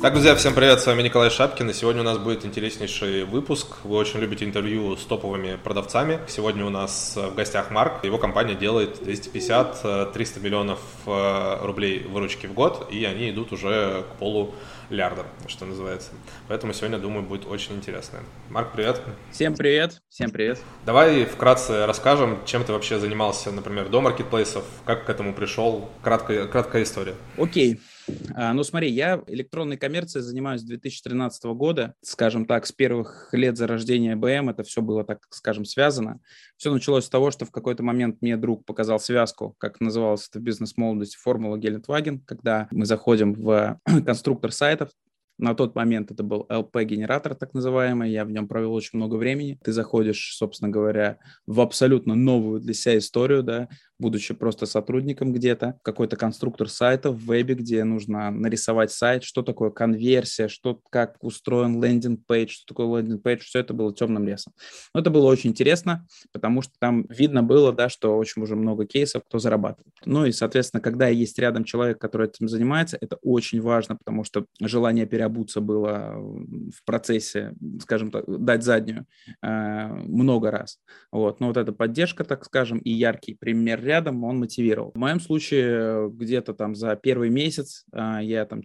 Так, друзья, всем привет, с вами Николай Шапкин, и сегодня у нас будет интереснейший выпуск. Вы очень любите интервью с топовыми продавцами. Сегодня у нас в гостях Марк. Его компания делает 250-300 миллионов э, рублей выручки в год, и они идут уже к полу лярда, что называется. Поэтому сегодня, думаю, будет очень интересно. Марк, привет. Всем привет. Всем привет. Давай вкратце расскажем, чем ты вообще занимался, например, до маркетплейсов, как к этому пришел, краткая, краткая история. Окей. А, ну, смотри, я электронной коммерцией занимаюсь с 2013 года. Скажем так, с первых лет зарождения БМ это все было, так скажем, связано. Все началось с того, что в какой-то момент мне друг показал связку, как называлось это бизнес-молодость, формула Гелендваген, когда мы заходим в конструктор сайтов, на тот момент это был LP-генератор, так называемый. Я в нем провел очень много времени. Ты заходишь, собственно говоря, в абсолютно новую для себя историю, да, будучи просто сотрудником где-то, какой-то конструктор сайта в вебе, где нужно нарисовать сайт, что такое конверсия, что, как устроен landing page, что такое landing page, все это было темным лесом. Но это было очень интересно, потому что там видно было, да, что очень уже много кейсов, кто зарабатывает. Ну и, соответственно, когда есть рядом человек, который этим занимается, это очень важно, потому что желание переобуться было в процессе, скажем так, дать заднюю э, много раз. Вот. Но вот эта поддержка, так скажем, и яркий пример рядом, он мотивировал. В моем случае где-то там за первый месяц а, я там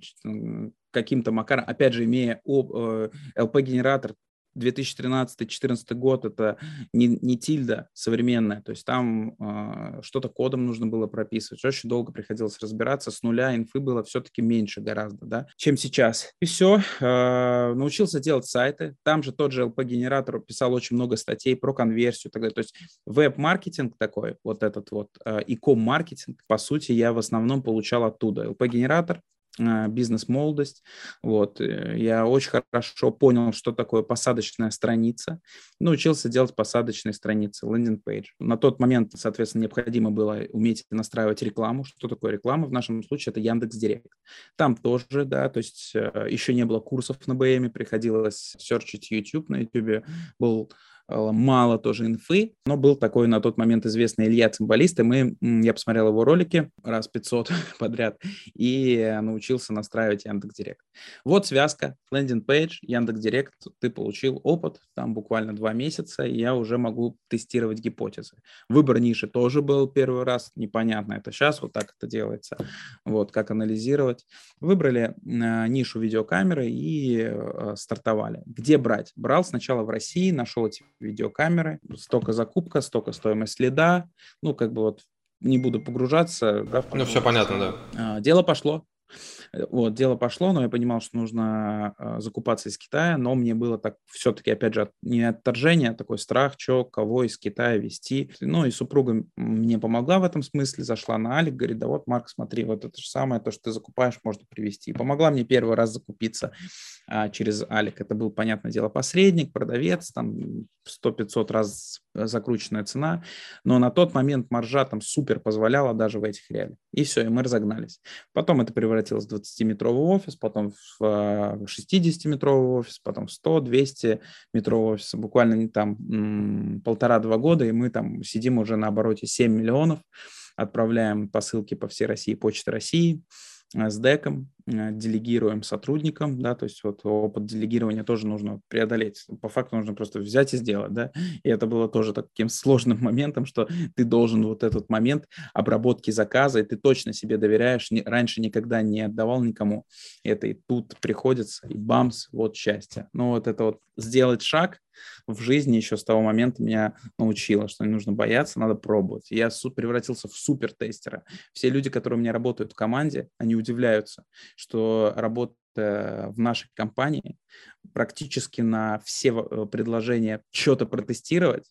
каким-то макаром, опять же, имея э, 2013-2014 год это не, не тильда современная, то есть там э, что-то кодом нужно было прописывать, очень долго приходилось разбираться, с нуля инфы было все-таки меньше гораздо, да, чем сейчас. И все, э, научился делать сайты, там же тот же LP-генератор писал очень много статей про конверсию, тогда, то есть веб-маркетинг такой, вот этот вот э, e-com-маркетинг, по сути, я в основном получал оттуда. LPgenerator, бизнес-молодость. Вот. Э, я очень хорошо понял, что такое посадочная страница. Научился делать посадочные страницы, landing page. На тот момент, соответственно, необходимо было уметь настраивать рекламу. Что такое реклама? В нашем случае это Яндекс Директ. Там тоже, да, то есть э, еще не было курсов на БМ, приходилось серчить YouTube. На YouTube был мало тоже инфы, но был такой на тот момент известный Илья Цимбалист, и мы, я посмотрел его ролики раз 500 подряд и научился настраивать Яндекс.Директ. Вот связка, landing page, Яндекс.Директ, ты получил опыт, там буквально два месяца, и я уже могу тестировать гипотезы. Выбор ниши тоже был первый раз, непонятно, это сейчас вот так это делается, вот, как анализировать. Выбрали э, нишу видеокамеры и э, стартовали. Где брать? Брал сначала в России, нашел эти видеокамеры, столько закупка, столько стоимость лида, ну, как бы вот не буду погружаться. Да, ну, все понятно, да. А, дело пошло. Вот, дело пошло, но я понимал, что нужно э, закупаться из Китая, но мне было так все-таки, опять же, не отторжение, а такой страх, что, кого из Китая вести. Ну и супруга мне помогла в этом смысле, зашла на Алик, говорит, да вот, Марк, смотри, вот это же самое, то, что ты закупаешь, можно привезти. И помогла мне первый раз закупиться а, через Алик. Это был, понятное дело, посредник, продавец, там 100-500 раз закрученная цена, но на тот момент маржа там супер позволяла даже в этих реалиях. И все, и мы разогнались. Потом это превратилось в 20-метровый офис, потом в 60-метровый а, офис, потом в 100-200 метровый офис. Буквально там полтора-два года, и мы там сидим уже на обороте 7 миллионов, отправляем посылки по всей России, Почта России, Э, с деком, делегируем сотрудникам, да, то есть вот опыт делегирования тоже нужно преодолеть. По факту нужно просто взять и сделать, да, и это было тоже таким сложным моментом, что ты должен вот этот момент обработки заказа, и ты точно себе доверяешь, раньше никогда не отдавал никому это, и тут приходится, и бамс, вот счастье. Ну вот это вот сделать шаг, в жизни еще с того момента меня научила, что не нужно бояться, надо пробовать. Я превратился в супер тестера. Все люди, которые у меня работают в команде, они удивляются, что работая в нашей компании практически на все э, предложения что-то протестировать,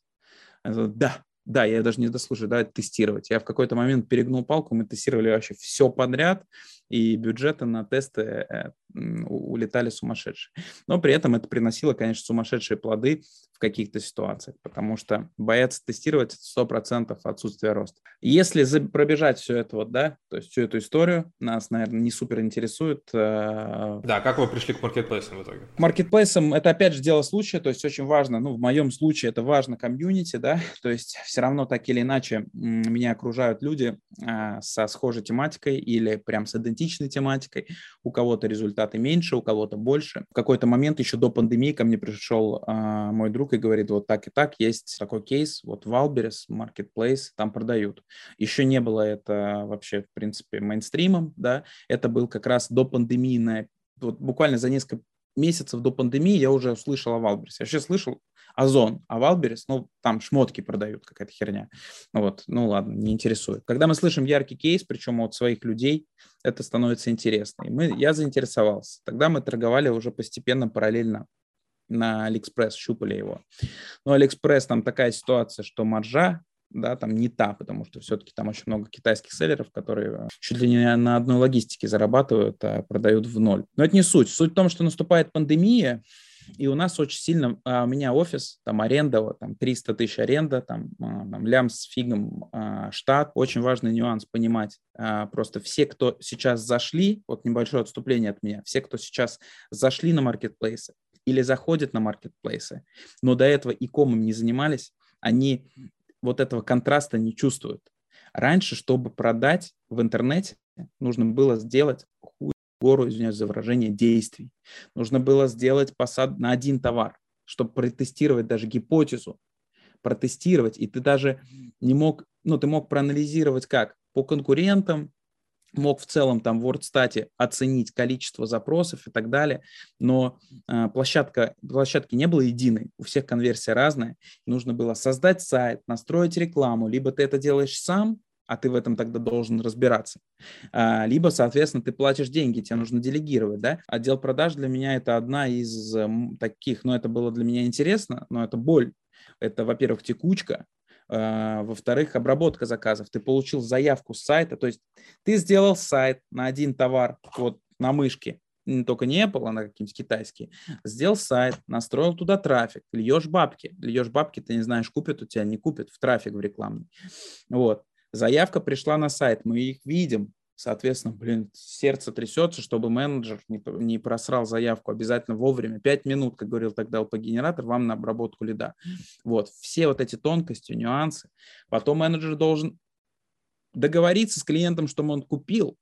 да, да, я даже не дослушаю, да, тестировать. Я в какой-то момент перегнул палку, мы тестировали вообще все подряд, и бюджеты на тесты э, улетали сумасшедшие. Но при этом это приносило, конечно, сумасшедшие плоды в каких-то ситуациях, потому что бояться тестировать 100% отсутствие роста. Если пробежать все это вот, да, то есть всю эту историю, нас, наверное, не супер интересует. Э, да, как вы пришли к маркетплейсам в итоге? К маркетплейсам это опять же дело случая, то есть очень важно, ну, в моем случае это важно комьюнити, да, то есть все равно так или иначе меня окружают люди э, со схожей тематикой или прям с идентичной тематикой, у кого-то результат результаты меньше, у кого-то больше. В какой-то момент еще до пандемии ко мне пришел а, мой друг и говорит, вот так и так, есть такой кейс, вот Wildberries, маркетплейс, там продают. Еще не было это вообще, в принципе, мейнстримом, да, это был как раз до пандемийная вот буквально за несколько месяцев до пандемии я уже услышал о Вайлдберризе. Я вообще слышал Озон, а Wildberries, ну, там шмотки продают, какая-то херня. Вот, ну ладно, не интересует. Когда мы слышим яркий кейс, причем от своих людей, это становится интересно. И мы, я заинтересовался. Тогда мы торговали уже постепенно, параллельно на Алиэкспресс, щупали его. Но Алиэкспресс, там такая ситуация, что маржа да, там не та, потому что все-таки там очень много китайских селлеров, которые чуть ли не на одной логистике зарабатывают, а продают в ноль. Но это не суть. Суть в том, что наступает пандемия, и у нас очень сильно, а у меня офис, там аренда, там 300 тысяч аренда, там, а, там лям с фигом а, штат. Очень важный нюанс понимать. А, просто все, кто сейчас зашли, вот небольшое отступление от меня, все, кто сейчас зашли на маркетплейсы или заходят на маркетплейсы, но до этого и комом не занимались, они вот этого контраста не чувствуют. Раньше, чтобы продать в интернете, нужно было сделать хуй гору, извиняюсь за выражение, действий. Нужно было сделать посад на один товар, чтобы протестировать даже гипотезу, протестировать, и ты даже не мог, ну, ты мог проанализировать как по конкурентам, мог в целом там в WordStat оценить количество запросов и так далее, но э, площадка, площадки не было единой, у всех конверсия разная, нужно было создать сайт, настроить рекламу, либо ты это делаешь сам, а ты в этом тогда должен разбираться. А, либо, соответственно, ты платишь деньги, тебе нужно делегировать, да. Отдел продаж для меня это одна из таких, но это было для меня интересно, но это боль. Это, во-первых, текучка, во-вторых, обработка заказов. Ты получил заявку с сайта, то есть ты сделал сайт на один товар, вот на мышке, только не Apple, а на какие-нибудь китайские, сделал сайт, настроил туда трафик, льешь бабки. Льешь бабки, ты не знаешь, купят у тебя, не купят в трафик в рекламный. Вот. Заявка пришла на сайт, мы их видим, Соответственно, блин, сердце трясется, чтобы менеджер не, не просрал заявку обязательно вовремя. Пять минут, как говорил тогда LP-генератор, вам на обработку лида. Вот, все вот эти тонкости, нюансы. Потом менеджер должен договориться с клиентом, чтобы он купил,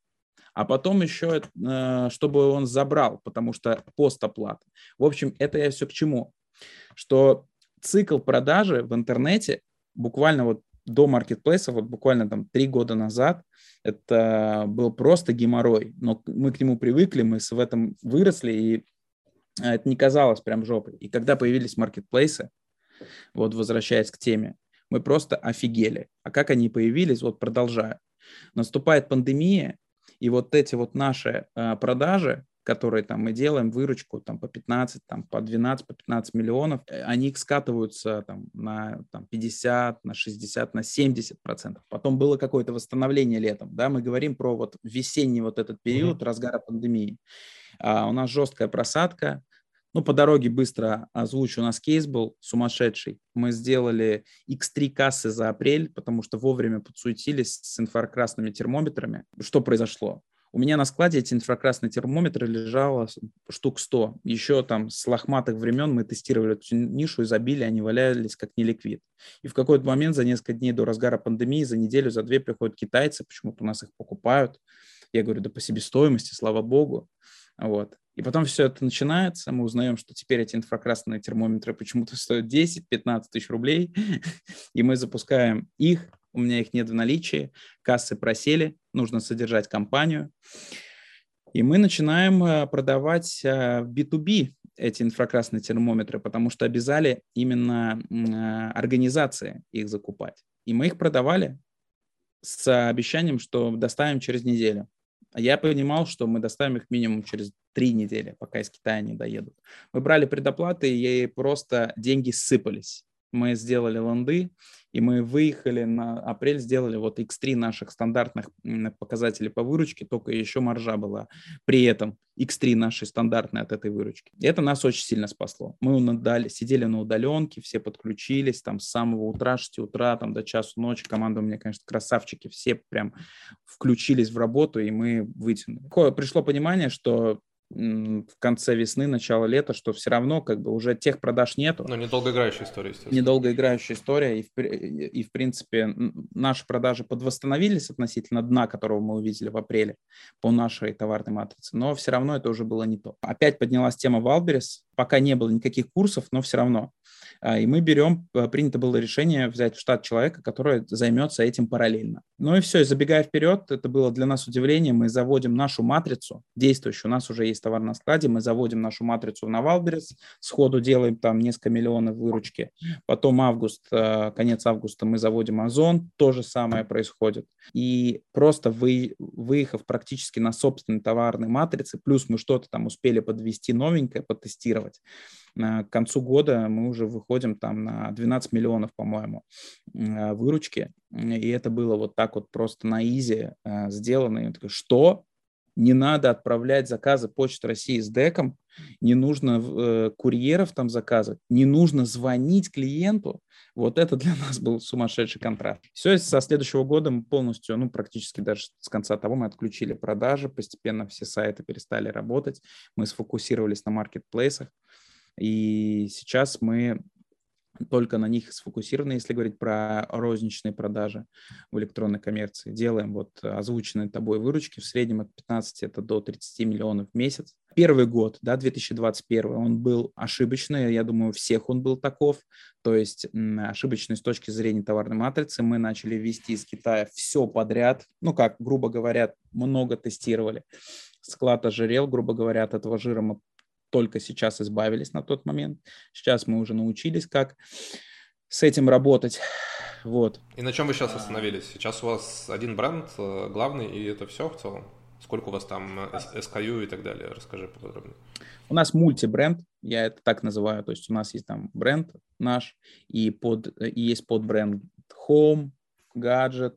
а потом еще, э, чтобы он забрал, потому что постоплата. В общем, это я все к чему? Что цикл продажи в интернете буквально вот до маркетплейса, вот буквально там три года назад, это был просто геморрой, но мы к нему привыкли, мы в этом выросли, и это не казалось прям жопой. И когда появились маркетплейсы, вот возвращаясь к теме, мы просто офигели. А как они появились, вот продолжаю. Наступает пандемия, и вот эти вот наши э, продажи, которые там мы делаем, выручку там по 15, там по 12, по 15 миллионов, э, они скатываются там на там, 50, на 60, на 70 процентов. Потом было какое-то восстановление летом, да, мы говорим про вот весенний вот этот период mm-hmm. разгара пандемии. А, у нас жесткая просадка, ну, по дороге быстро озвучу, у нас кейс был сумасшедший. Мы сделали X3 кассы за апрель, потому что вовремя подсуетились с инфракрасными термометрами. Что произошло? У меня на складе эти инфракрасные термометры лежало штук 100. Еще там с лохматых времен мы тестировали эту нишу и забили, они валялись как неликвид. И в какой-то момент за несколько дней до разгара пандемии, за неделю, за две приходят китайцы, почему-то у нас их покупают. Я говорю, да по себестоимости, слава богу. Вот. И потом все это начинается, мы узнаем, что теперь эти инфракрасные термометры почему-то стоят 10-15 тысяч рублей, и мы запускаем их, у меня их нет в наличии, кассы просели, нужно содержать компанию. И мы начинаем э, продавать в B2B эти инфракрасные термометры, потому что обязали именно э, организации их закупать. И мы их продавали с обещанием, что доставим через неделю. А я понимал, что мы доставим их минимум через три недели, пока из Китая не доедут. Мы брали предоплаты, и просто деньги сыпались мы сделали ланды, и мы выехали на апрель, сделали вот X3 наших стандартных показателей по выручке, только еще маржа была при этом X3 нашей стандартной от этой выручки. И это нас очень сильно спасло. Мы надали, сидели на удаленке, все подключились там с самого утра, 6 утра там до часу ночи. Команда у меня, конечно, красавчики, все прям включились в работу, и мы вытянули. Пришло понимание, что в конце весны, начало лета, что все равно как бы уже тех продаж нету. Но недолгоиграющая история, естественно. Недолгоиграющая история, и в, и в принципе наши продажи подвосстановились относительно дна, которого мы увидели в апреле по нашей товарной матрице, но все равно это уже было не то. Опять поднялась тема Wildberries, пока не было никаких курсов, но все равно. А, и мы берем, э, принято было решение взять в штат человека, который займется этим параллельно. Ну и все, и забегая вперед, это было для нас удивление, мы заводим нашу матрицу, действующую, у нас уже есть товар на складе, мы заводим нашу матрицу на Wildberries, сходу делаем там несколько миллионов выручки, потом август, э, конец августа мы заводим Озон, то же самое происходит. И просто вы, выехав практически на собственной товарной матрице, плюс мы что-то там успели подвести новенькое, потестировать, к концу года мы уже выходим там на 12 миллионов, по-моему, э, выручки. И это было вот так вот просто на изи э, сделано. И такой, что? Не надо отправлять заказы Почты России с деком, не нужно э, курьеров там заказывать, не нужно звонить клиенту. Вот это для нас был сумасшедший контракт. Все, со следующего года мы полностью, ну, практически даже с конца того мы отключили продажи, постепенно все сайты перестали работать, мы сфокусировались на маркетплейсах. И сейчас мы только на них сфокусированы, если говорить про розничные продажи в электронной коммерции. Делаем вот озвученные тобой выручки в среднем от 15 это до 30 миллионов в месяц. Первый год, да, 2021, он был ошибочный, я думаю, у всех он был таков, то есть ошибочный с точки зрения товарной матрицы. Мы начали ввести из Китая все подряд, ну как, грубо говоря, много тестировали. Склад ожирел, грубо говоря, от этого жира мы только сейчас избавились на тот момент. Сейчас мы уже научились, как с этим работать. Вот. И на чем вы сейчас остановились? Сейчас у вас один бренд э, главный, и это все в целом? Сколько у вас там SKU и так далее? Расскажи поподробнее. У нас мультибренд, я это так называю. То есть у нас есть там бренд наш, и, под, и есть подбренд Home, Gadget,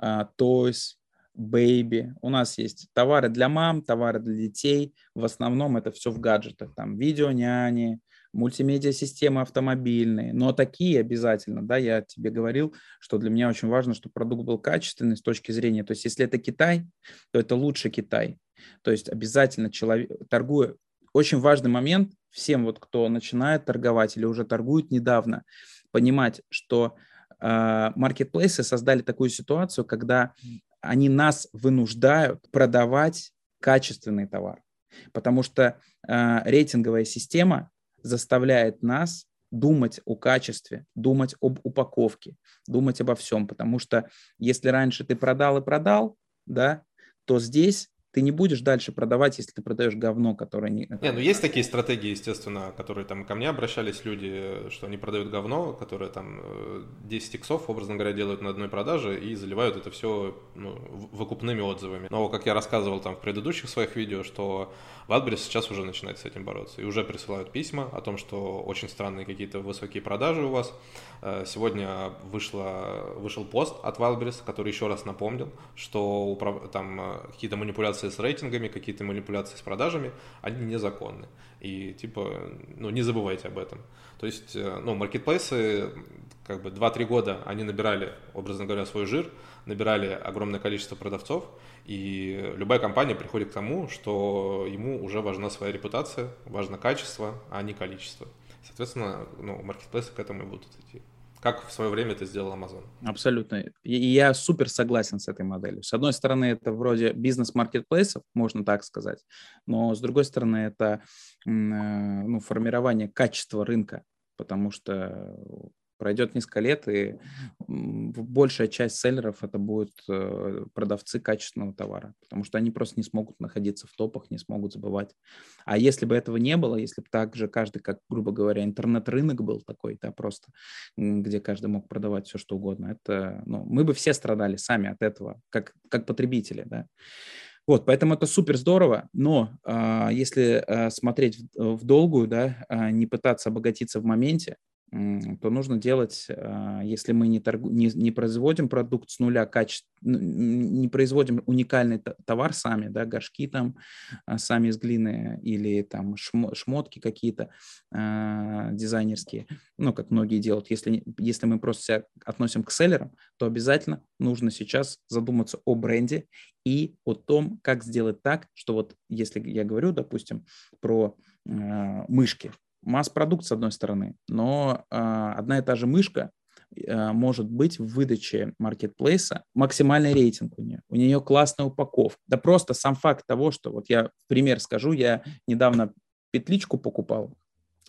Toys, Baby. У нас есть товары для мам, товары для детей. В основном это все в гаджетах. Там видео няни, мультимедиа-системы автомобильные. Но такие обязательно, да, я тебе говорил, что для меня очень важно, чтобы продукт был качественный с точки зрения, то есть если это Китай, то это лучше Китай. То есть обязательно человек, торгуя, очень важный момент всем вот, кто начинает торговать или уже торгует недавно, понимать, что а, маркетплейсы создали такую ситуацию, когда они нас вынуждают продавать качественный товар, потому что э, рейтинговая система заставляет нас думать о качестве, думать об упаковке, думать обо всем, потому что если раньше ты продал и продал, да, то здесь ты не будешь дальше продавать, если ты продаешь говно, которое не... Не, ну есть такие стратегии, естественно, которые там ко мне обращались люди, что они продают говно, которое там 10 э, иксов, образно говоря, делают на одной продаже и заливают это все ну, выкупными отзывами. Но, как я рассказывал там в предыдущих своих видео, что Wildberries сейчас уже начинает с этим бороться и уже присылают письма о том, что очень странные какие-то высокие продажи у вас. Э, сегодня вышло, вышел пост от Wildberries, который еще раз напомнил, что там э, какие-то манипуляции манипуляции с рейтингами, какие-то манипуляции с продажами, они незаконны. И типа, ну, не забывайте об этом. То есть, э, ну, маркетплейсы, как бы 2-3 года они набирали, образно говоря, свой жир, набирали огромное количество продавцов, и любая компания приходит к тому, что ему уже важна своя репутация, важно качество, а не количество. Соответственно, ну, маркетплейсы к этому и будут идти как в свое время это сделал Amazon. Абсолютно. И я супер согласен с этой моделью. С одной стороны, это вроде бизнес-маркетплейсов, можно так сказать, но с другой стороны, это э, ну, формирование качества рынка, потому что пройдет несколько лет, и большая часть селлеров это будут э, продавцы качественного товара, потому что они просто не смогут находиться в топах, не смогут забывать. А если бы этого не было, если бы так же каждый, как, грубо говоря, интернет-рынок был такой, да, просто, где каждый мог продавать все, что угодно, это, ну, мы бы все страдали сами от этого, как, как потребители, да. Вот, поэтому это супер здорово, но э, если э, смотреть в, в долгую, да, э, не пытаться обогатиться в моменте, то нужно делать, а, если мы не, торгу, не, не производим продукт с нуля, качеств, не производим уникальный товар сами, да, горшки там а, сами из глины или там шмотки какие-то э, дизайнерские, ну, как многие делают. Если, если мы просто себя относим к селлерам, то обязательно нужно сейчас задуматься о бренде и о том, как сделать так, что вот если я говорю, допустим, про э, мышки, масс-продукт с одной стороны, но э, одна и та же мышка э, может быть в выдаче маркетплейса максимальный рейтинг у нее. У нее классная упаковка. Да просто сам факт того, что вот я пример скажу, я недавно петличку покупал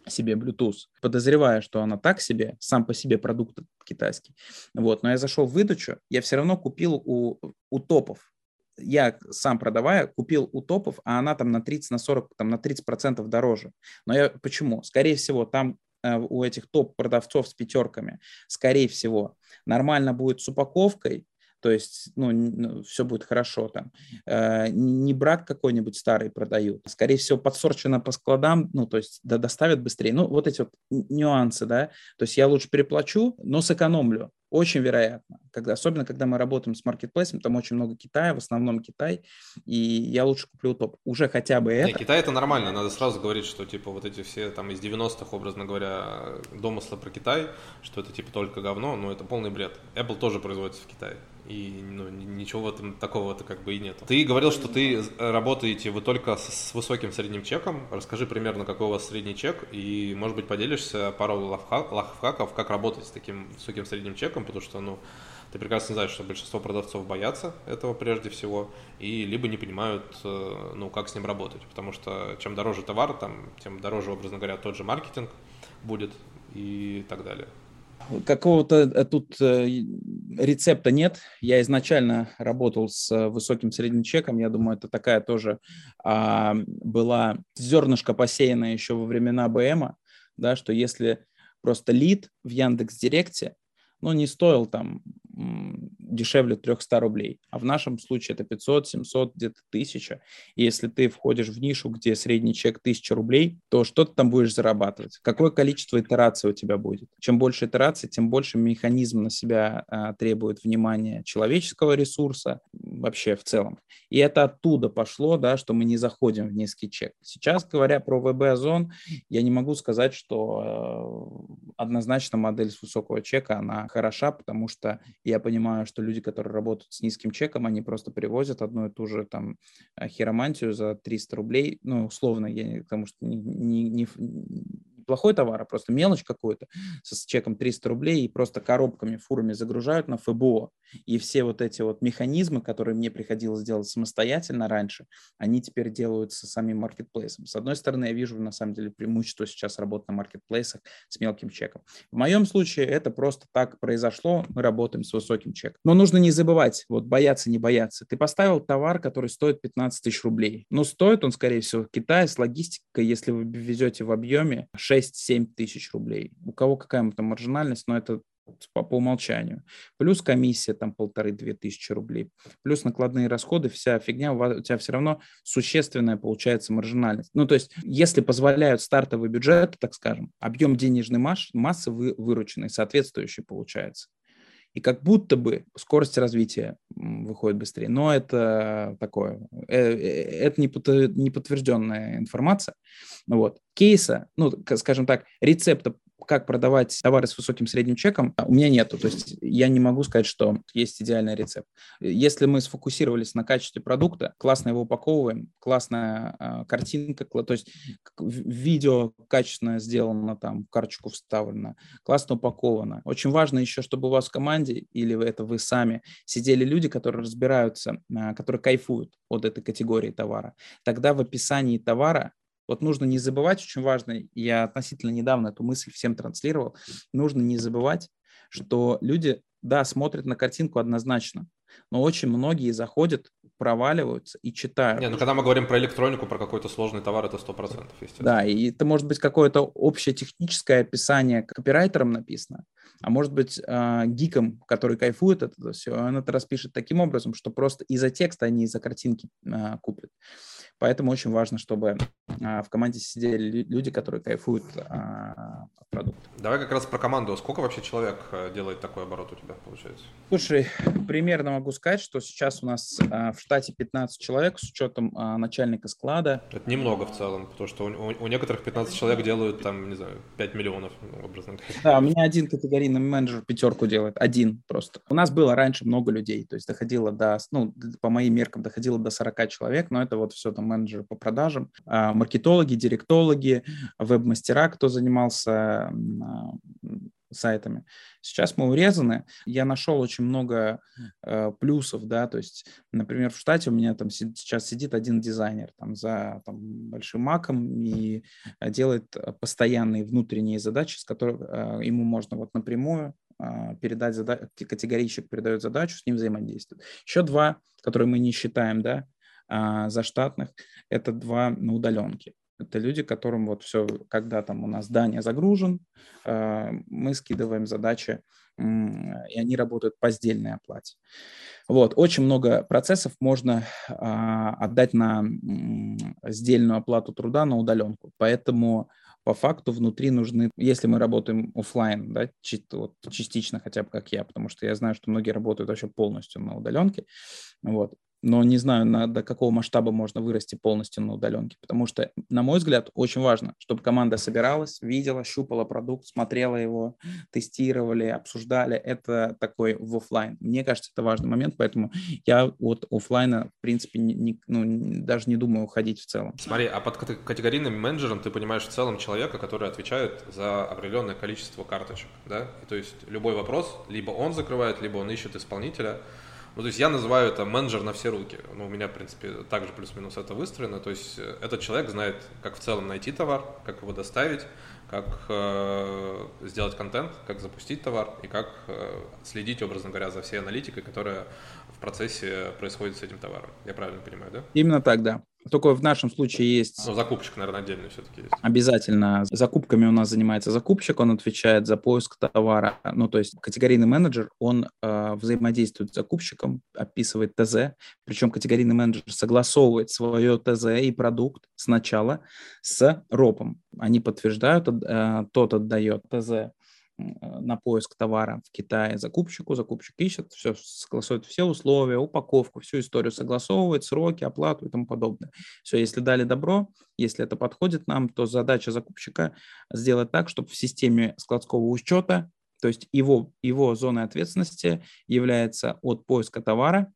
себе Bluetooth, подозревая, что она так себе, сам по себе продукт китайский. Вот, но я зашел в выдачу, я все равно купил у, у топов я сам продавая, купил у топов, а она там на 30, на 40, там на 30 процентов дороже. Но я почему? Скорее всего, там э, у этих топ-продавцов с пятерками, скорее всего, нормально будет с упаковкой, то есть, ну, ну все будет хорошо там. Э, не брак какой-нибудь старый продают, скорее всего, подсорчено по складам, ну, то есть, да, доставят быстрее. Ну, вот эти вот нюансы, да, то есть я лучше переплачу, но сэкономлю. Очень вероятно, когда, особенно когда мы работаем с маркетплейсом, там очень много Китая, в основном Китай, и я лучше куплю топ. Уже хотя бы это. Не, Китай это нормально, надо сразу говорить, что типа вот эти все там из 90-х, образно говоря, домыслы про Китай, что это типа только говно, но это полный бред. Apple тоже производится в Китае и ну, ничего этом такого-то как бы и нет. Ты говорил, что ты работаете вы только с, с высоким средним чеком. Расскажи примерно, какой у вас средний чек, и, может быть, поделишься пару лайфхаков, как работать с таким высоким средним чеком, потому что, ну, ты прекрасно знаешь, что большинство продавцов боятся этого прежде всего, и либо не понимают, э, ну, как с ним работать, потому что чем дороже товар, там, тем дороже, образно говоря, тот же маркетинг будет и так далее. Какого-то э, тут э, рецепта нет. Я изначально работал с э, высоким средним чеком. Я думаю, это такая тоже а, была зернышко посеянное еще во времена БМа, да, что если просто лид в Яндекс Директе, ну, не стоил там дешевле 300 рублей. А в нашем случае это 500, 700, где-то 1000. И если ты входишь в нишу, где средний чек 1000 рублей, то что ты там будешь зарабатывать? Какое количество итераций у тебя будет? Чем больше итераций, тем больше механизм на себя а, требует внимания человеческого ресурса вообще в целом. И это оттуда пошло, да, что мы не заходим в низкий чек. Сейчас, говоря про ВБ-озон, я не могу сказать, что э, однозначно модель с высокого чека, она хороша, потому что я понимаю, что люди, которые работают с низким чеком, они просто привозят одну и ту же там э, хиромантию за 300 рублей, ну, условно, я, потому что не, не, не, плохой товар, а просто мелочь какую-то с чеком 300 рублей и просто коробками, фурами загружают на ФБО. И все вот эти вот механизмы, которые мне приходилось делать самостоятельно раньше, они теперь делаются самим маркетплейсом. С одной стороны, я вижу на самом деле преимущество сейчас работы на маркетплейсах с мелким чеком. В моем случае это просто так произошло, мы работаем с высоким чеком. Но нужно не забывать, вот бояться, не бояться. Ты поставил товар, который стоит 15 тысяч рублей. Но стоит он, скорее всего, в Китае с логистикой, если вы везете в объеме 6-7 тысяч рублей. У кого какая то маржинальность, но это по, по умолчанию. Плюс комиссия там полторы-две тысячи рублей. Плюс накладные расходы, вся фигня, у тебя все равно существенная получается маржинальность. Ну, то есть, если позволяют стартовый бюджет, так скажем, объем денежной масс, массы вы, вырученной соответствующий получается. И как будто бы скорость развития выходит быстрее. Но это такое, э, э, это не подтвержденная информация. Вот. Кейса, ну, скажем так, рецепта как продавать товары с высоким средним чеком, у меня нету. То есть я не могу сказать, что есть идеальный рецепт. Если мы сфокусировались на качестве продукта, классно его упаковываем, классная э, картинка, то есть видео качественно сделано, там карточку вставлено, классно упаковано. Очень важно еще, чтобы у вас в команде или это вы сами сидели люди, которые разбираются, э, которые кайфуют от этой категории товара. Тогда в описании товара вот нужно не забывать, очень важно, я относительно недавно эту мысль всем транслировал, нужно не забывать, что люди, да, смотрят на картинку однозначно, но очень многие заходят, проваливаются и читают. Не, ну когда мы говорим про электронику, про какой-то сложный товар, это 100%, естественно. Да, и это может быть какое-то общее техническое описание копирайтером написано, а может быть э, гиком, который кайфует от этого все, он это распишет таким образом, что просто из-за текста, а не из-за картинки э, купит. Поэтому очень важно, чтобы а, в команде сидели люди, которые кайфуют а, от продукта. Давай как раз про команду. Сколько вообще человек э, делает такой оборот у тебя, получается? Слушай, примерно могу сказать, что сейчас у нас а, в штате 15 человек с учетом начальника склада. Это немного в целом, потому что у, у некоторых 15 человек делают там, не знаю, 5 миллионов, ну, образно говоря. Да, у меня один категорийный менеджер пятерку делает, один просто. У нас было раньше много людей, то есть доходило до, ну, по моим меркам доходило до 40 человек, но это вот все там менеджеры по продажам, а, маркетологи, директологи, веб-мастера, кто занимался а, сайтами. Сейчас мы урезаны. Я нашел очень много э, плюсов, да, то есть, например, в штате у меня там сейчас сидит один дизайнер там за там, большим маком и делает постоянные внутренние задачи, с которых э, ему можно вот напрямую э, передать задачу, категорийщик передает задачу, с ним взаимодействует. Еще два, которые мы не считаем, да, а, заштатных, это два на удаленке. Это люди, которым вот все, когда там у нас здание загружен, а, мы скидываем задачи, и они работают по сдельной оплате. Вот, очень много процессов можно а, отдать на сдельную оплату труда на удаленку, поэтому по факту внутри нужны, если мы работаем офлайн, да, вот, частично хотя бы как я, потому что я знаю, что многие работают вообще полностью на удаленке, вот, но не знаю, на, до какого масштаба можно вырасти полностью на удаленке, потому что, на мой взгляд, очень важно, чтобы команда собиралась, видела, щупала продукт, смотрела его, тестировали, обсуждали. Это такой в офлайн. Мне кажется, это важный момент, поэтому я от офлайна, в принципе, не, не, ну, даже не думаю уходить в целом. Смотри, а под категорийным менеджером ты понимаешь в целом человека, который отвечает за определенное количество карточек, да? И то есть любой вопрос, либо он закрывает, либо он ищет исполнителя, ну, то есть я называю это менеджер на все руки. Ну, у меня, в принципе, также плюс-минус это выстроено. То есть э, этот человек знает, как в целом найти товар, как его доставить, как э, сделать контент, как запустить товар и как э, следить, образно говоря, за всей аналитикой, которая в процессе происходит с этим товаром. Я правильно понимаю, да? Именно так, да. Только в нашем случае есть... Ну, закупщик, наверное, отдельно все-таки есть. Обязательно. Закупками у нас занимается закупщик, он отвечает за поиск товара. Ну, то есть категорийный менеджер, он э, взаимодействует с закупщиком, описывает ТЗ, причем категорийный менеджер согласовывает свое ТЗ и продукт сначала с РОПом. Они подтверждают, э, тот отдает ТЗ на поиск товара в Китае закупщику, закупщик ищет, все согласует все условия, упаковку, всю историю согласовывает, сроки, оплату и тому подобное. Все, если дали добро, если это подходит нам, то задача закупщика сделать так, чтобы в системе складского учета, то есть его, его зоной ответственности является от поиска товара,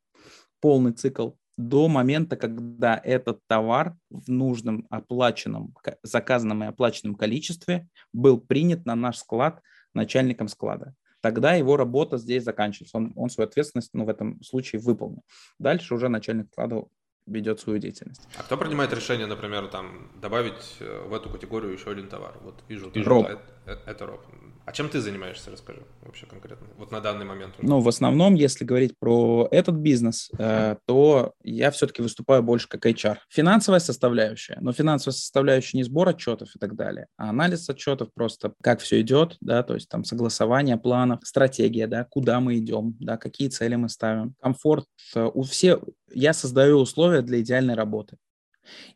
полный цикл до момента, когда этот товар в нужном оплаченном, заказанном и оплаченном количестве был принят на наш склад начальником склада. Тогда его работа здесь заканчивается. Он, он свою ответственность ну, в этом случае выполнил. Дальше уже начальник склада ведет свою деятельность. А кто принимает решение, например, там, добавить э, в эту категорию еще один товар? Вот вижу, вижу роб. Это, это, это роб. А чем ты занимаешься, расскажи вообще конкретно, вот на данный момент? Уже. Ну, в основном, если говорить про этот бизнес, э, то я все-таки выступаю больше как HR. Финансовая составляющая, но финансовая составляющая не сбор отчетов и так далее, а анализ отчетов просто, как все идет, да, то есть там согласование планов, стратегия, да, куда мы идем, да, какие цели мы ставим, комфорт. Э, у все, я создаю условия для идеальной работы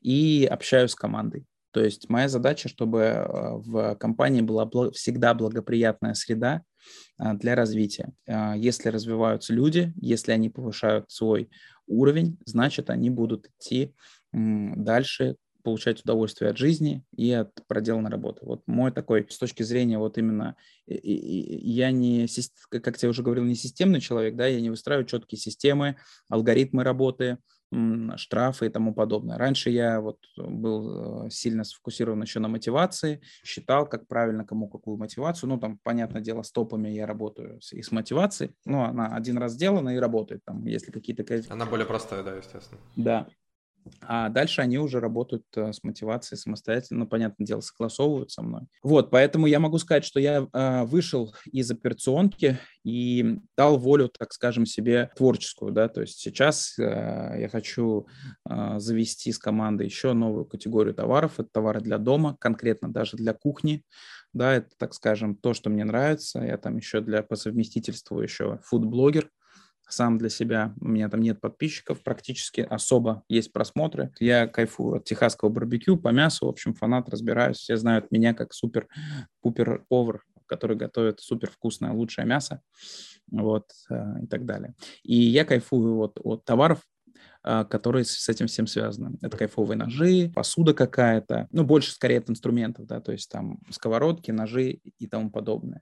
и общаюсь с командой. То есть моя задача, чтобы э, в компании была всегда благоприятная среда э, для развития. Э, если развиваются люди, если они повышают свой уровень, значит, они будут идти дальше, получать удовольствие от жизни и от проделанной работы. Вот мой такой, с точки зрения вот именно, я не, как я уже говорил, не системный человек, да, я не выстраиваю четкие системы, алгоритмы работы, штрафы и тому подобное. Раньше я вот был э, сильно сфокусирован еще на мотивации, считал, как правильно кому какую мотивацию. Ну, там, понятное дело, с топами я работаю и с мотивацией. Ну, она один раз сделана и работает. Там, если какие-то... Она более простая, да, естественно. Да. А дальше они уже работают э, с мотивацией самостоятельно, ну, понятное дело, согласовывают со мной. Вот, поэтому я могу сказать, что я э, вышел из операционки и дал волю, так скажем, себе творческую, да, то есть сейчас э, я хочу завести с командой еще новую категорию товаров, это товары для дома, конкретно даже для кухни, да, это, так скажем, то, что мне нравится, я там еще для по совместительству еще фуд-блогер, сам для себя. У меня там нет подписчиков практически особо, есть просмотры. Я кайфую от техасского барбекю по мясу, в общем, фанат, разбираюсь. Все знают меня как супер-пупер повар, который готовит супер вкусное, лучшее мясо, вот, э, и так далее. И я кайфую вот от товаров, которые с этим всем связаны. Это кайфовые ножи, посуда какая-то, ну, больше скорее от инструментов, да, то есть там сковородки, ножи и тому подобное.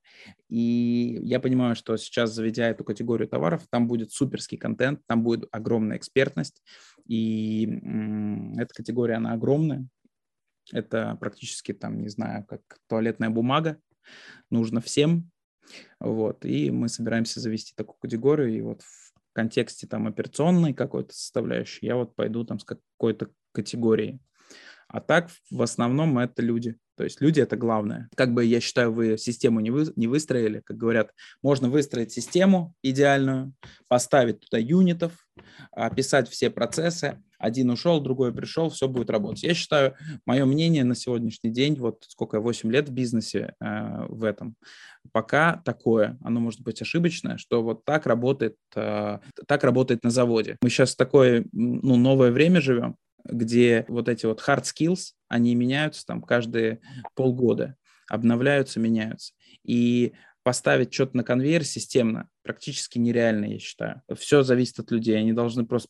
И я понимаю, что сейчас, заведя эту категорию товаров, там будет суперский контент, там будет огромная экспертность, и м- эта категория, она огромная, это практически там, не знаю, как туалетная бумага, нужно всем, вот, и мы собираемся завести такую категорию, и вот в контексте там операционной какой-то составляющей, я вот пойду там с какой-то категорией. А так в основном это люди. То есть люди это главное. Как бы я считаю, вы систему не, вы, не выстроили, как говорят, можно выстроить систему идеальную, поставить туда юнитов, описать все процессы, один ушел, другой пришел, все будет работать. Я считаю, мое мнение на сегодняшний день, вот сколько я, 8 лет в бизнесе э, в этом, пока такое, оно может быть ошибочное, что вот так работает, э, так работает на заводе. Мы сейчас такое, ну, новое время живем, где вот эти вот hard skills, они меняются там каждые полгода, обновляются, меняются. И поставить что-то на конвейер системно практически нереально, я считаю. Все зависит от людей. Они должны просто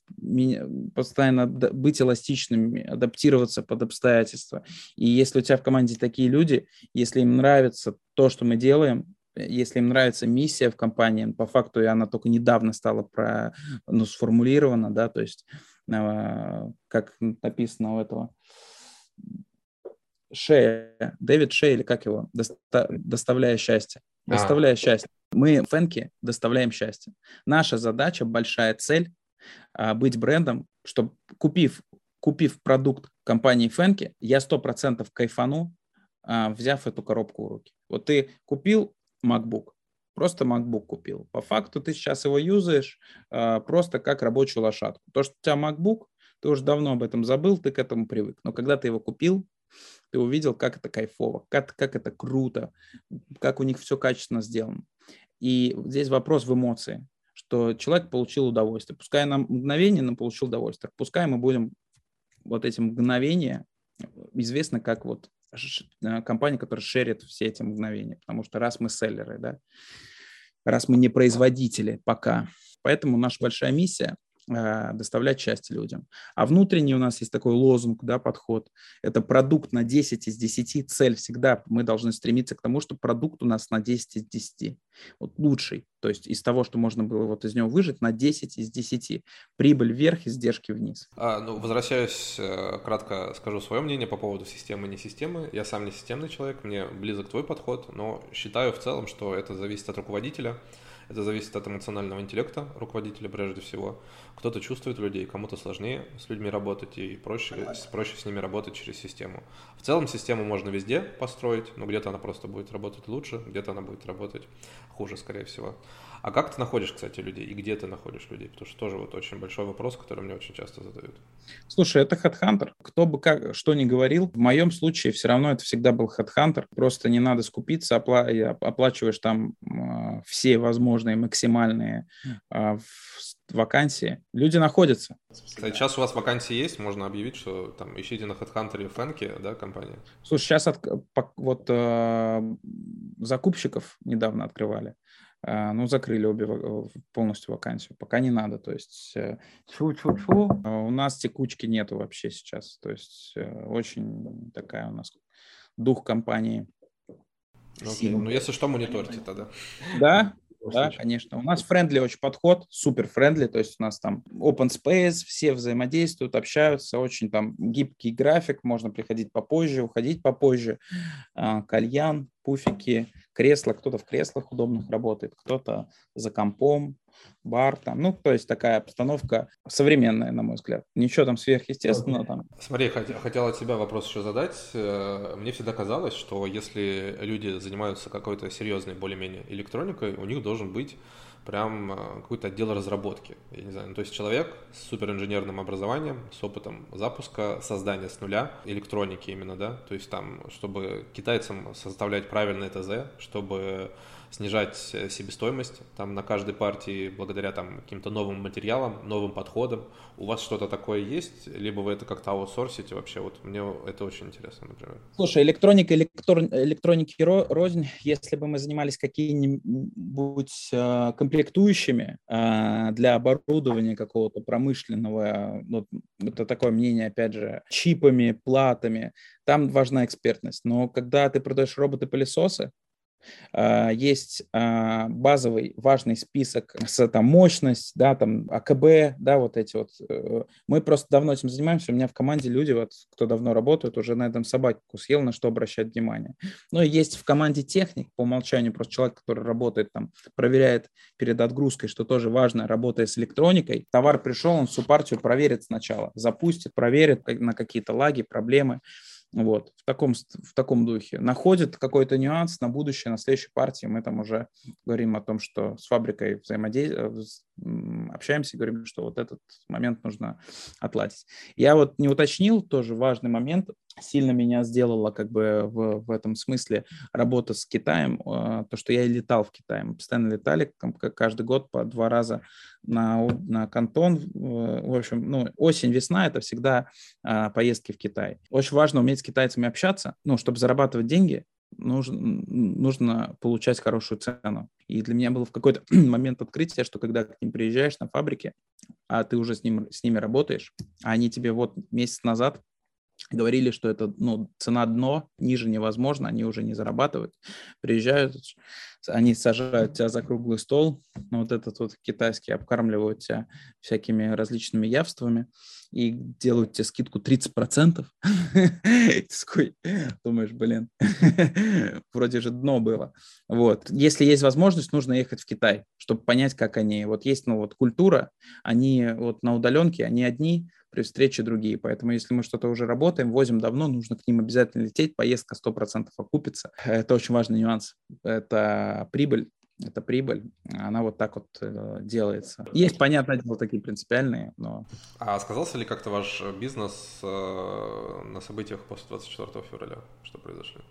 постоянно быть эластичными, адаптироваться под обстоятельства. И если у тебя в команде такие люди, если им нравится то, что мы делаем, если им нравится миссия в компании, по факту и она только недавно стала про, ну, сформулирована, да, то есть э, как написано у этого Шея, Дэвид Шея, или как его, доста, доставляя счастье. А. Доставляя а. счастье. Мы, фэнки, доставляем счастье. Наша задача, большая цель, а, быть брендом, чтобы купив, купив продукт компании Фэнки, я сто процентов кайфану, а, взяв эту коробку в руки. Вот ты купил MacBook, просто MacBook купил. По факту ты сейчас его юзаешь просто как рабочую лошадку. То, что у тебя MacBook, ты уже давно об этом забыл, ты к этому привык. Но когда ты его купил, ты увидел, как это кайфово, как, как это круто, как у них все качественно сделано. И здесь вопрос в эмоции, что человек получил удовольствие. Пускай на мгновение, но получил удовольствие. Пускай мы будем вот эти мгновения, известно как вот э, компания, которая шерит все эти мгновения, потому что раз мы селлеры, да, раз мы не производители пока, поэтому наша большая миссия доставлять счастье людям. А внутренний у нас есть такой лозунг, да, подход. Это продукт на 10 из 10. Цель всегда, мы должны стремиться к тому, чтобы продукт у нас на 10 из 10. Вот лучший. То есть из того, что можно было вот из него выжить, на 10 из 10. Прибыль вверх, издержки вниз. А, ну, возвращаюсь, э, кратко скажу свое мнение по поводу системы и не системы. Я сам не системный человек, мне близок твой подход, но считаю в целом, что это зависит от руководителя. Это зависит от эмоционального интеллекта руководителя прежде всего. Кто-то чувствует людей, кому-то сложнее с людьми работать и проще, проще с ними работать через систему. В целом систему можно везде построить, но где-то она просто будет работать лучше, где-то она будет работать хуже, скорее всего. А как ты находишь, кстати, людей и где ты находишь людей? Потому что тоже вот очень большой вопрос, который мне очень часто задают. Слушай, это HeadHunter. Кто бы как, что ни говорил, в моем случае все равно это всегда был HeadHunter. Просто не надо скупиться, опла- оплачиваешь там э, все возможные максимальные э, вакансии. Люди находятся. Кстати, сейчас у вас вакансии есть, можно объявить, что там ищите на HeadHunter и Фэнке, да, компания? Слушай, сейчас от, вот э, закупщиков недавно открывали. А, ну, закрыли обе полностью вакансию. Пока не надо. То есть, чу-чу-чу. Э, у нас текучки нету вообще сейчас. То есть, э, очень такая у нас дух компании. Окей. Ну, если что, мониторьте тогда. Да, да, конечно. У нас friendly очень подход, супер friendly, то есть у нас там open space, все взаимодействуют, общаются, очень там гибкий график, можно приходить попозже, уходить попозже, а, кальян, пуфики, кресла, кто-то в креслах удобных работает, кто-то за компом, бар там, ну, то есть такая обстановка современная, на мой взгляд. Ничего там сверхъестественного там. Смотри, хотел от тебя вопрос еще задать. Э, мне всегда казалось, что если люди занимаются какой-то серьезной более-менее электроникой, у них должен быть прям э, какой-то отдел разработки. Я не знаю, ну, то есть человек с суперинженерным образованием, с опытом запуска, создания с нуля электроники именно, да, то есть там, чтобы китайцам составлять правильное ТЗ, чтобы снижать э, себестоимость там на каждой партии благодаря там каким-то новым материалам, новым подходам. У вас что-то такое есть, либо вы это как-то аутсорсите вообще? Вот мне это очень интересно, например. Слушай, электроника, электро... электроники рознь. Если бы мы занимались какими-нибудь э, комплектующими э, для оборудования какого-то промышленного, вот, это такое мнение, опять же, чипами, платами, там важна экспертность. Но когда ты продаешь роботы-пылесосы, есть а, базовый важный список с там мощность, да, там АКБ, да, вот эти вот. Э, мы просто давно этим занимаемся. У меня в команде люди, вот, кто давно работает, уже на этом собаку съел, на что обращать внимание. Ну и есть в команде техник, по умолчанию просто человек, который работает там, проверяет перед отгрузкой, что тоже важно, работая с электроникой. Товар пришел, он всю партию проверит сначала, запустит, проверит на какие-то лаги, проблемы. Вот, в таком, в таком духе. Находит какой-то нюанс на будущее, на следующей партии. Мы там уже говорим о том, что с фабрикой взаимодействуем, общаемся и говорим, что вот этот момент нужно отладить. Я вот не уточнил, тоже важный момент, сильно меня сделала как бы в, в этом смысле работа с Китаем, а, то, что я и летал в Китай. Мы постоянно летали, как каждый год по два раза на, на Кантон. В общем, ну, осень, весна – это всегда а, поездки в Китай. Очень важно уметь с китайцами общаться, ну, чтобы зарабатывать деньги, нужно, нужно получать хорошую цену. И для меня было в какой-то момент открытие, что когда к ним приезжаешь на фабрике, а ты уже с, ним, с ними работаешь, а они тебе вот месяц назад говорили, что это ну, цена дно, ниже невозможно, они уже не зарабатывают. Приезжают, они сажают тебя за круглый стол, вот этот вот китайский, обкармливают тебя всякими различными явствами и делают тебе скидку 30%. Ты думаешь, блин, вроде же дно было. Вот. Если есть возможность, нужно ехать в Китай, чтобы понять, как они. Вот есть, ну вот культура, они вот на удаленке, они одни, при встрече другие. Поэтому если мы что-то уже работаем, возим давно, нужно к ним обязательно лететь, поездка 100% окупится. Это очень важный нюанс. Это прибыль, это прибыль, она вот так вот э, делается. Есть, понятное дело, такие принципиальные, но... А сказался ли как-то ваш бизнес э, на событиях после 24 февраля, что произошло?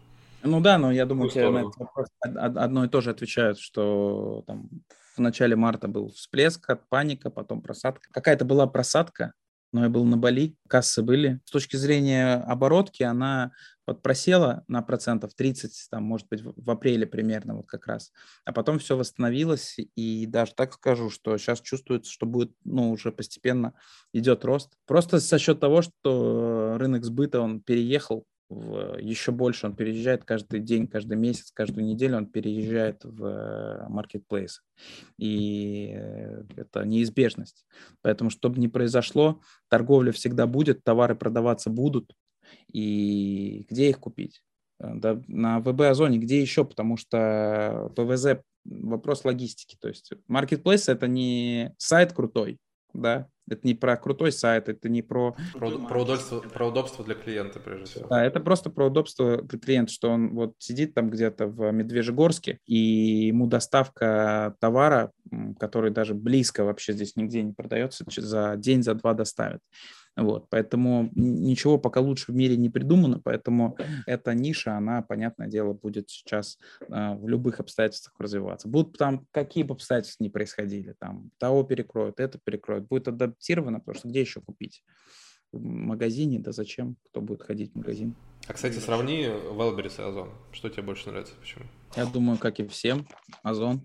Ну да, но я думаю, тебе на этот вопрос одно и то же отвечают, что там в начале марта был всплеск, паника, потом просадка. Какая-то была просадка, но я был на Бали, кассы были. С точки зрения оборотки она вот просела на процентов 30, там, может быть, в апреле примерно вот как раз. А потом все восстановилось, и даже так скажу, что сейчас чувствуется, что будет, ну, уже постепенно идет рост. Просто за счет того, что рынок сбыта, он переехал в, еще больше он переезжает каждый день, каждый месяц, каждую неделю он переезжает в marketplace. И э, это неизбежность. Поэтому, чтобы не произошло, торговля всегда будет, товары продаваться будут. И где их купить? Э, да, на ВБ Озоне, где еще? Потому что ПВЗ вопрос логистики. То есть marketplace это не сайт крутой, да, это не про крутой сайт, это не про... Про, про, удобство, про удобство для клиента, прежде всего. Да, это просто про удобство для клиента, что он вот сидит там где-то в Медвежьегорске, и ему доставка товара, который даже близко вообще здесь нигде не продается, за день, за два доставят. Вот, поэтому ничего пока лучше в мире не придумано, поэтому эта ниша, она, понятное дело, будет сейчас э, в любых обстоятельствах развиваться. Будут там какие бы обстоятельства ни происходили, там того перекроют, это перекроют, будет адаптировано, потому что где еще купить? В магазине, да зачем? Кто будет ходить в магазин? А, кстати, сравни Wildberries и Озон. Что тебе больше нравится? Почему? Я думаю, как и всем, Озон.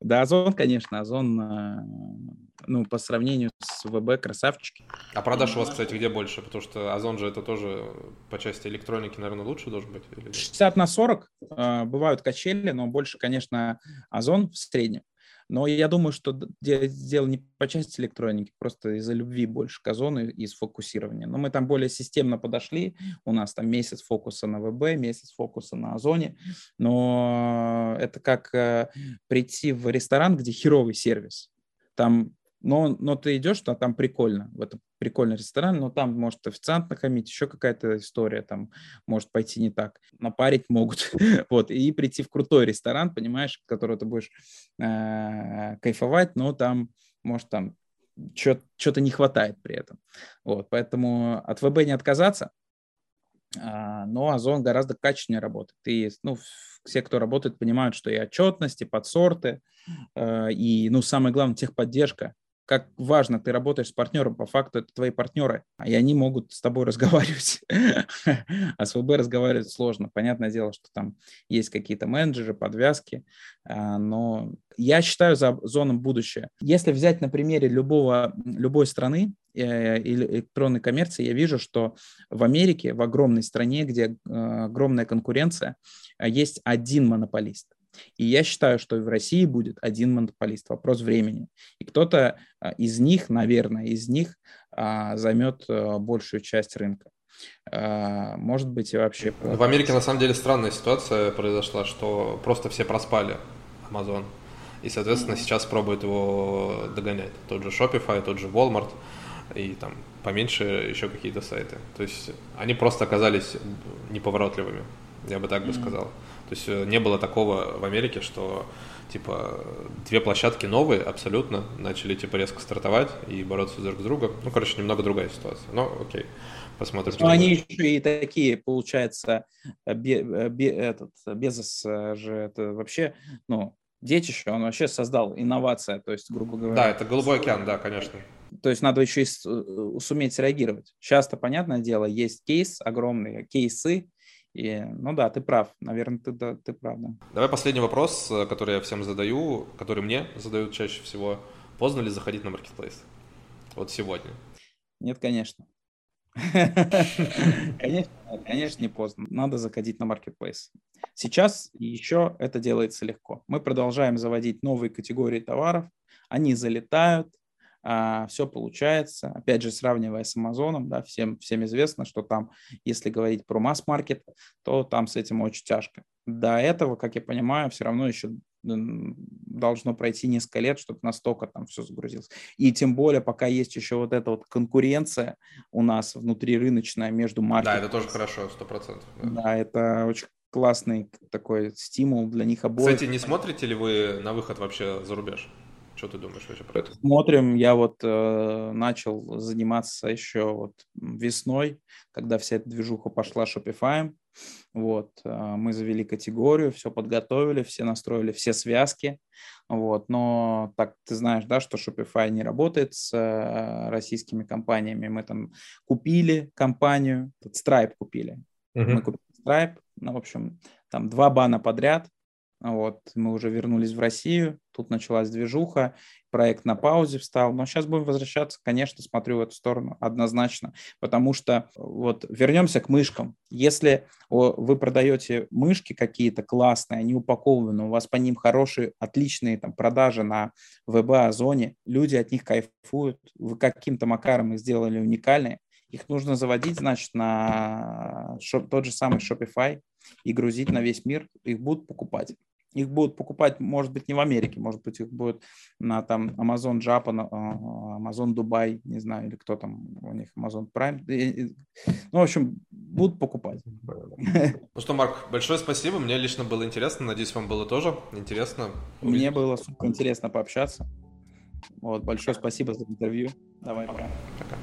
Да, Озон, конечно, Озон, э, ну, по сравнению с ВБ, красавчики. А продаж у вас, кстати, где больше? Потому что Озон же это тоже по части электроники, наверное, лучше должен быть? 60 на 40. Э, бывают качели, но больше, конечно, Озон в среднем. Но я думаю, что дело не по части электроники, просто из-за любви больше к Озону и сфокусирования. Но мы там более системно подошли. У нас там месяц фокуса на ВБ, месяц фокуса на Озоне. Но это как э, прийти в ресторан, где херовый сервис. Там но, но ты идешь, а там прикольно, в этом прикольный ресторан, но там может официант нахамить, еще какая-то история там может пойти не так. Напарить могут, вот, и прийти в крутой ресторан, понимаешь, в который ты будешь э, кайфовать, но там, может, там что-то не хватает при этом. Вот, поэтому от ВБ не отказаться, а, но Озон гораздо качественнее работает. И, ну, все, кто работает, понимают, что и отчетности, подсорты, э, и, ну, самое главное, техподдержка как важно, ты работаешь с партнером, по факту это твои партнеры, и они могут с тобой разговаривать. а с ВБ разговаривать сложно. Понятное дело, что там есть какие-то менеджеры, подвязки, а, но я считаю за зоном будущее. Если взять на примере любого, любой страны, э, электронной коммерции, я вижу, что в Америке, в огромной стране, где э, огромная конкуренция, есть один монополист. И я считаю, что в России будет один монополист. Вопрос времени. И кто-то а, из них, наверное, из них а, займет а, большую часть рынка. Может быть, и вообще... В Америке, на самом деле, странная ситуация произошла, что просто все проспали Amazon. И, соответственно, сейчас пробуют его догонять. Тот же Shopify, тот же Walmart и там поменьше еще какие-то сайты. То есть они просто оказались неповоротливыми, я бы так бы сказал. То есть э, не было такого в Америке, что типа две площадки новые абсолютно начали типа резко стартовать и бороться друг с другом. Ну, короче, немного другая ситуация. Но окей, посмотрим. Ну, они еще и такие, получается, бе, бе, этот, Безос же это вообще, ну, детище, он вообще создал инновация, то есть, грубо говоря. Да, это голубой океан, да, конечно. То есть надо еще и э, суметь реагировать. Часто, понятное дело, есть кейс, огромные кейсы, и, ну да, ты прав. Наверное, ты, да, ты прав, да. Давай последний вопрос, э, который я всем задаю, который мне задают чаще всего. Поздно ли заходить на маркетплейс? Вот сегодня. Нет, конечно. Конечно, конечно, не поздно. Надо заходить на маркетплейс. Сейчас еще это делается легко. Мы продолжаем заводить новые категории товаров. Они залетают, а, все получается. Опять же, сравнивая с Амазоном, да, всем, всем известно, что там, если говорить про масс-маркет, то там с этим очень тяжко. До этого, как я понимаю, все равно еще должно пройти несколько лет, чтобы настолько там все загрузилось. И тем более, пока есть еще вот эта вот конкуренция у нас внутри рыночная между маркетами. Да, это тоже хорошо, сто процентов. Да. да, это очень классный такой стимул для них обоих. Кстати, не смотрите ли вы на выход вообще за рубеж? Что ты думаешь вообще про это? Смотрим. Я вот э, начал заниматься еще вот весной, когда вся эта движуха пошла Shopify. Вот, э, мы завели категорию, все подготовили, все настроили все связки. Вот, но так ты знаешь, да, что Shopify не работает с э, российскими компаниями. Мы там купили компанию, Stripe купили. Uh-huh. Мы купили Stripe, ну, в общем, там два бана подряд, вот, мы уже вернулись в Россию, тут началась движуха, проект на паузе встал, но сейчас будем возвращаться, конечно, смотрю в эту сторону однозначно, потому что вот вернемся к мышкам. Если вы продаете мышки какие-то классные, они упакованы, у вас по ним хорошие, отличные там продажи на ВБ, Озоне, люди от них кайфуют, вы каким-то макаром их сделали уникальные, их нужно заводить, значит, на шоп, тот же самый Shopify и грузить на весь мир, их будут покупать. Их будут покупать, может быть, не в Америке, может быть, их будет на там Amazon Japan, а, Amazon Dubai, не знаю, или кто там у них, Amazon Prime. Ну, в общем, будут покупать. Ну что, Марк, большое спасибо. Мне лично было интересно. Надеюсь, вам было тоже интересно. Мне было супер интересно пообщаться. Вот, большое спасибо за интервью. Давай, пока. Пока.